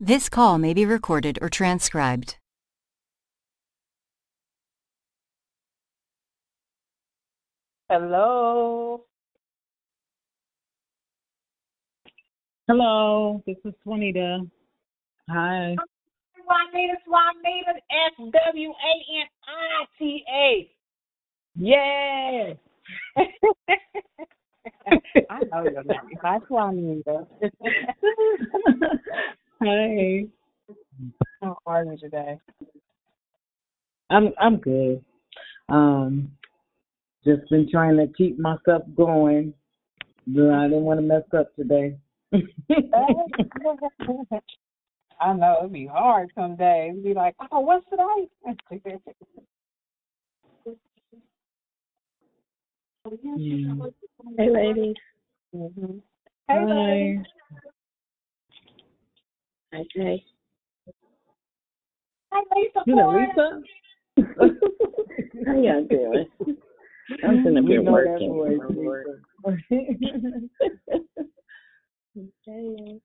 This call may be recorded or transcribed. Hello. Hello, this is Juanita. Hi. Juanita, Juanita, S W A N I T A. Yes. I know your name. Hi, Juanita. Hi. How are you today? I'm I'm good. Um, just been trying to keep myself going. But I didn't want to mess up today. I know it'd be hard some days. Be like, oh, what's today? Yeah. Hey, ladies. hmm Hey, Hi. baby. Hi, Jay. Hi, Lisa. You know Lisa? How y'all doing? I'm sitting up We here working. voice, from hey.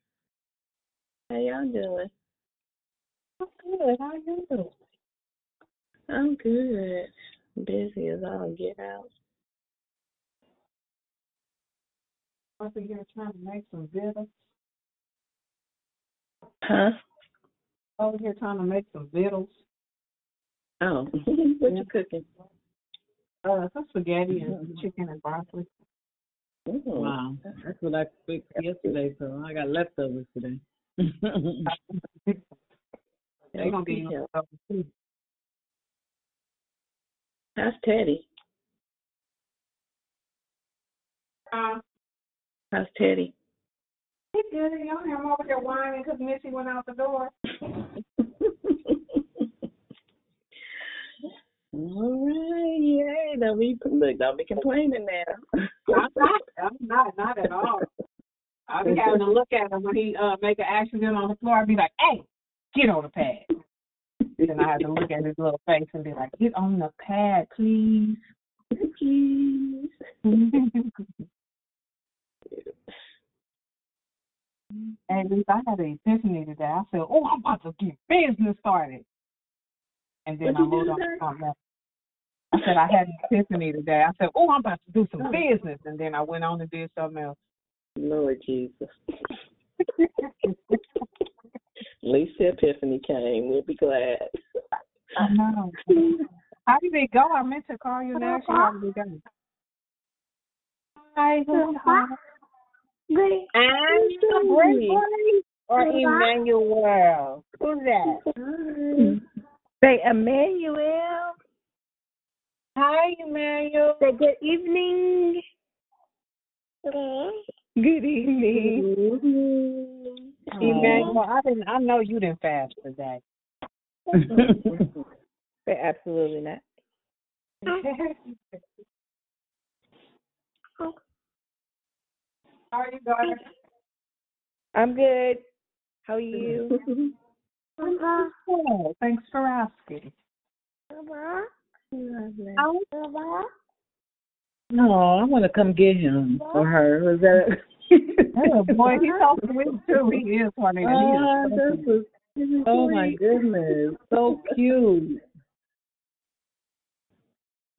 How y'all doing? I'm good. How you doing? I'm good. Busy as all get out. Over here trying to make some vittles. Huh? Over here trying to make some vittles. Oh, what Yeah. you cooking? Uh, some spaghetti and chicken and broccoli. Ooh. Wow, that's what I fixed yesterday, so I got leftovers today. They gonna be Yeah. too. How's Teddy? Uh, How's Teddy? He good. You know him over there whining because Missy went out the door. All right, yay. Don't be look, don't be complaining now. I'm not. I'm not. Not at all. I be having to look at him when he uh make an accident on the floor. I'd be like, "Hey, get on the pad." then I have to look at his little face and be like, "Get on the pad, please." Please. At least I had an epiphany today. I said, "Oh, I'm about to get business started," and then What'd I moved on to something else. I said I had an epiphany today. I said, "Oh, I'm about to do some oh. business," and then I went on and did something else. Lord Jesus. At least the epiphany came. We'll be glad. I know. How did it go? I meant to call you ask you how did it go. Hi, who's hi? And Gregory or Emmanuel? Who's that? Say Emmanuel. Hi, Emmanuel. Say good evening. Good evening. Emmanuel, I didn't. I know you didn't fast today. Say absolutely not. How are you, daughter? I'm good. How are you? Oh, thanks for asking. no, I want to come get him or her. Is that? Oh boy, he's so sweet too. He is funny. Oh, He is ah, this is, oh my goodness, so cute.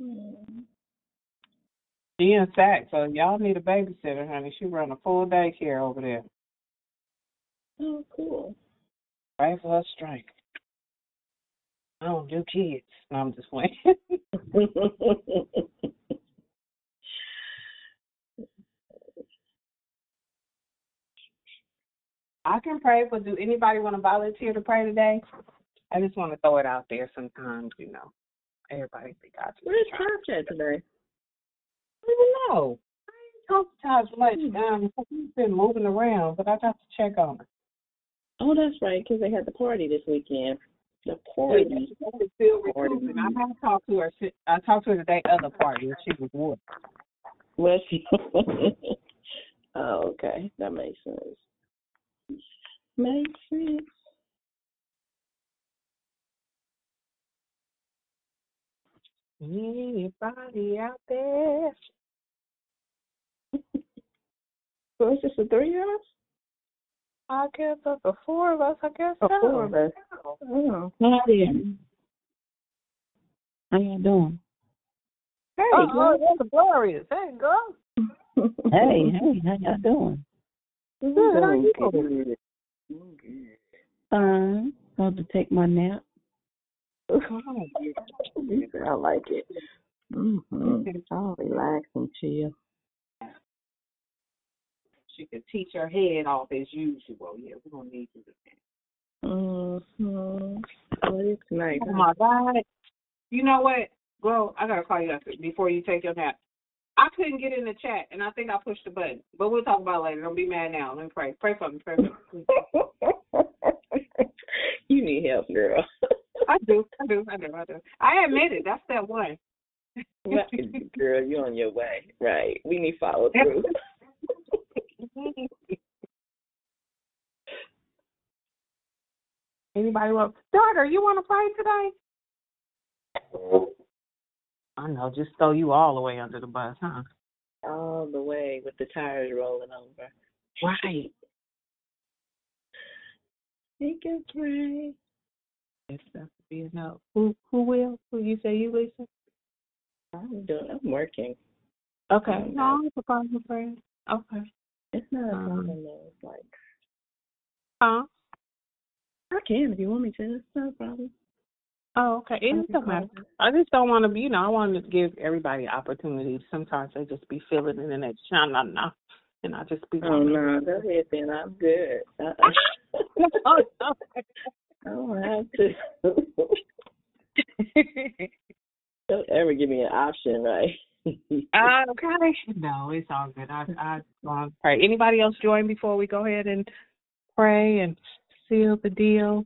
She in fact, so y'all need a babysitter, honey. She run a full daycare over there. Oh, cool. Right for her strength. I don't do kids. No, I'm just playing. I can pray, but do anybody want to volunteer to pray today? I just want to throw it out there sometimes, you know. Everybody think I just Where's church at today? I don't know. I ain't talked to Taj much. Um, he's been moving around, but I got to check on her. Oh, that's right, because they had the party this weekend. The party. She's still recruiting. I haven't talked to her. I talked to her the day of the party, and she was wood. Was she? oh, okay. That makes sense. Makes sense. Anybody out there? So it's just the three of us? I guess that's the four of us. I guess Oh, so. four of us. Oh. Hi there. How y'all doing? Hey, Oh, girl. oh, that's glorious. Hey, girl. Hey, hey, how y'all doing? Good. How are you Good. Fine. About to take my nap. You sound like it. Mm-hmm. I'll relax and chill. She could teach her head off as usual. Yeah, we're gonna need you to. Mm-hmm. Well, it's nice. Oh my God. You know what? Well, I gotta call you after before you take your nap. I couldn't get in the chat, and I think I pushed the button. But we'll talk about it later. Don't be mad now. Let me pray. Pray for me. Pray for me. you need help, girl. I do. I do. I do. I do. I admit it. That's step one. Well, girl, you're on your way. Right. We need follow through. Anybody want daughter? You want to play today? I know. Just throw you all the way under the bus, huh? All the way with the tires rolling over. Right. He can pray. It's enough to be enough. Who who will? Who you say you Lisa? I'm doing. I'm working. Okay. Um, No, it's a problem, friend. Okay. It's not a Um, problem. though. It's like Huh? I can if you want me to. It's not a problem. Oh, okay. It doesn't matter. I just don't want to be, you know, I want to give everybody opportunities. Sometimes they just be feeling it and they just, nah, nah, nah. And I just be Oh no, go ahead then. I'm good. Uh-uh. I don't have to. don't ever give me an option, right? Uh, okay. No, it's all good. I I want to pray. Anybody else join before we go ahead and pray and seal the deal?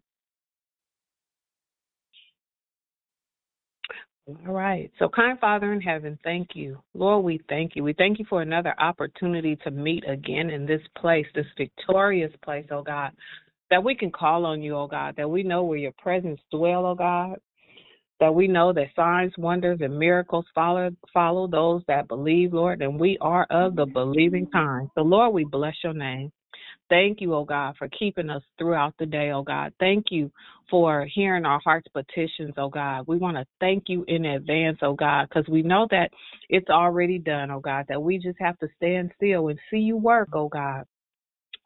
All right. So, kind Father in heaven, thank you. Lord, we thank you. We thank you for another opportunity to meet again in this place, this victorious place, oh God, that we can call on you, oh God, that we know where your presence dwell, oh God, that we know that signs, wonders, and miracles follow follow those that believe, Lord, and we are of the believing kind. So, Lord, we bless your name. Thank you, oh God, for keeping us throughout the day, oh God. Thank you for hearing our heart's petitions, oh God. We want to thank you in advance, oh God, because we know that it's already done, oh God, that we just have to stand still and see you work, oh God.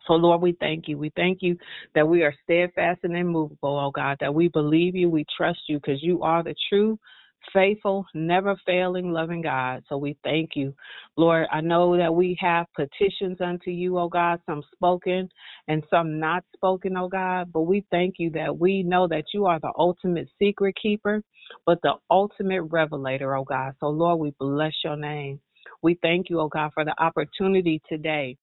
So, Lord, we thank you. We thank you that we are steadfast and immovable, oh God, that we believe you, we trust you, because you are the true, faithful, never failing, loving God. So we thank you. Lord, I know that we have petitions unto you, oh God, some spoken and some not spoken, oh God, but we thank you that we know that you are the ultimate secret keeper, but the ultimate revelator, oh God. So, Lord, we bless your name. We thank you, oh God, for the opportunity today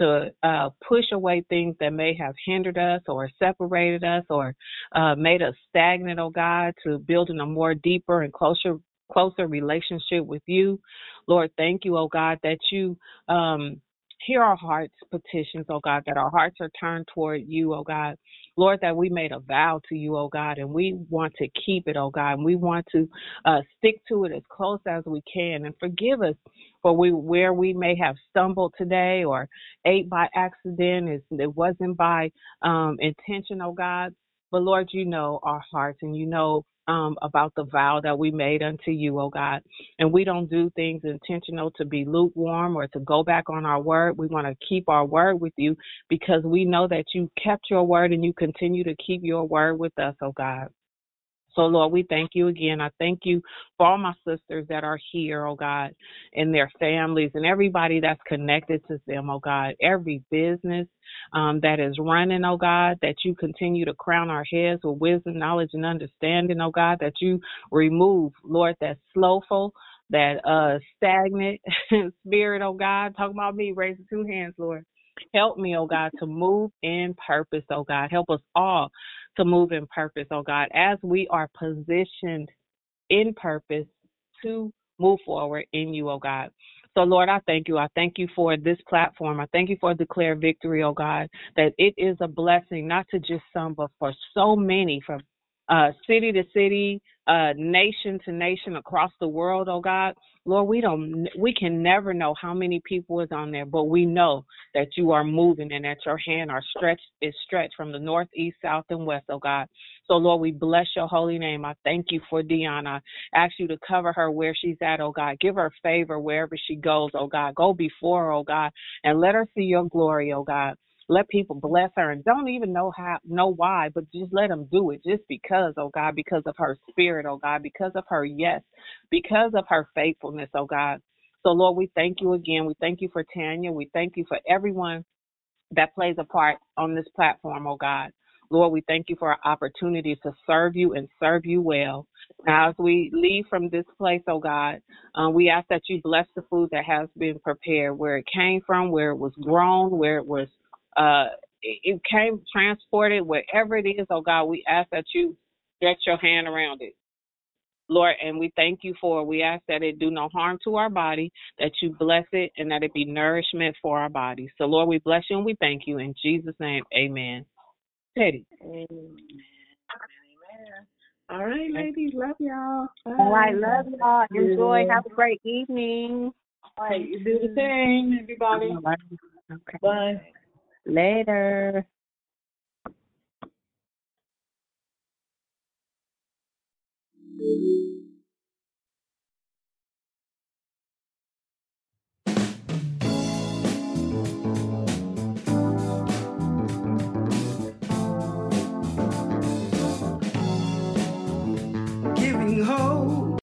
to uh, push away things that may have hindered us or separated us or uh, made us stagnant, oh God, to building a more deeper and closer closer relationship with you. Lord, thank you, oh God, that you um, hear our hearts' petitions, oh God, that our hearts are turned toward you, oh God. Lord, that we made a vow to you, oh God, and we want to keep it, oh God, and we want to uh, stick to it as close as we can. And forgive us for we where we may have stumbled today or ate by accident. It, wasn't by um, intention, oh God. But Lord, you know our hearts and you know um, about the vow that we made unto you, oh God. And we don't do things intentional to be lukewarm or to go back on our word. We want to keep our word with you because we know that you kept your word and you continue to keep your word with us, oh God. So, Lord, we thank you again. I thank you for all my sisters that are here, oh God, and their families and everybody that's connected to them, oh God. Every business um, that is running, oh God, that you continue to crown our heads with wisdom, knowledge, and understanding, oh God, that you remove, Lord, that slowful, that uh stagnant spirit, oh God. Talk about me, raising two hands, Lord. Help me, oh God, to move in purpose, oh God. Help us all to move in purpose, oh God, as we are positioned in purpose to move forward in you, oh God. So, Lord, I thank you. I thank you for this platform. I thank you for Declare Victory, oh God, that it is a blessing, not to just some, but for so many from uh, city to city, uh, nation to nation across the world, oh God. Lord, we don't, we can never know how many people is on there, but we know that you are moving and that your hand are stretched, is stretched from the north, east, south, and west, oh God. So Lord, we bless your holy name. I thank you for Deanna. Ask you to cover her where she's at, oh God. Give her favor wherever she goes, oh God. Go before her, oh God, and let her see your glory, oh God. Let people bless her and don't even know how, know why, but just let them do it just because, oh God, because of her spirit, oh God, because of her yes, because of her faithfulness, oh God. So Lord, we thank you again. We thank you for Tanya. We thank you for everyone that plays a part on this platform, oh God. Lord, we thank you for our opportunity to serve you and serve you well. Now, as we leave from this place, oh God, uh, we ask that you bless the food that has been prepared, where it came from, where it was grown, where it was uh, it, it came transported, wherever it is, oh God, we ask that you stretch your hand around it. Lord, and we thank you for it. We ask that it do no harm to our body, that you bless it, and that it be nourishment for our body. So, Lord, we bless you and we thank you. In Jesus' name, amen. Teddy. Amen. Amen. All right, ladies. Love y'all. Bye. All right, love y'all. Enjoy. Have a great evening. Hey, you do the same, everybody. Okay. Bye. Later.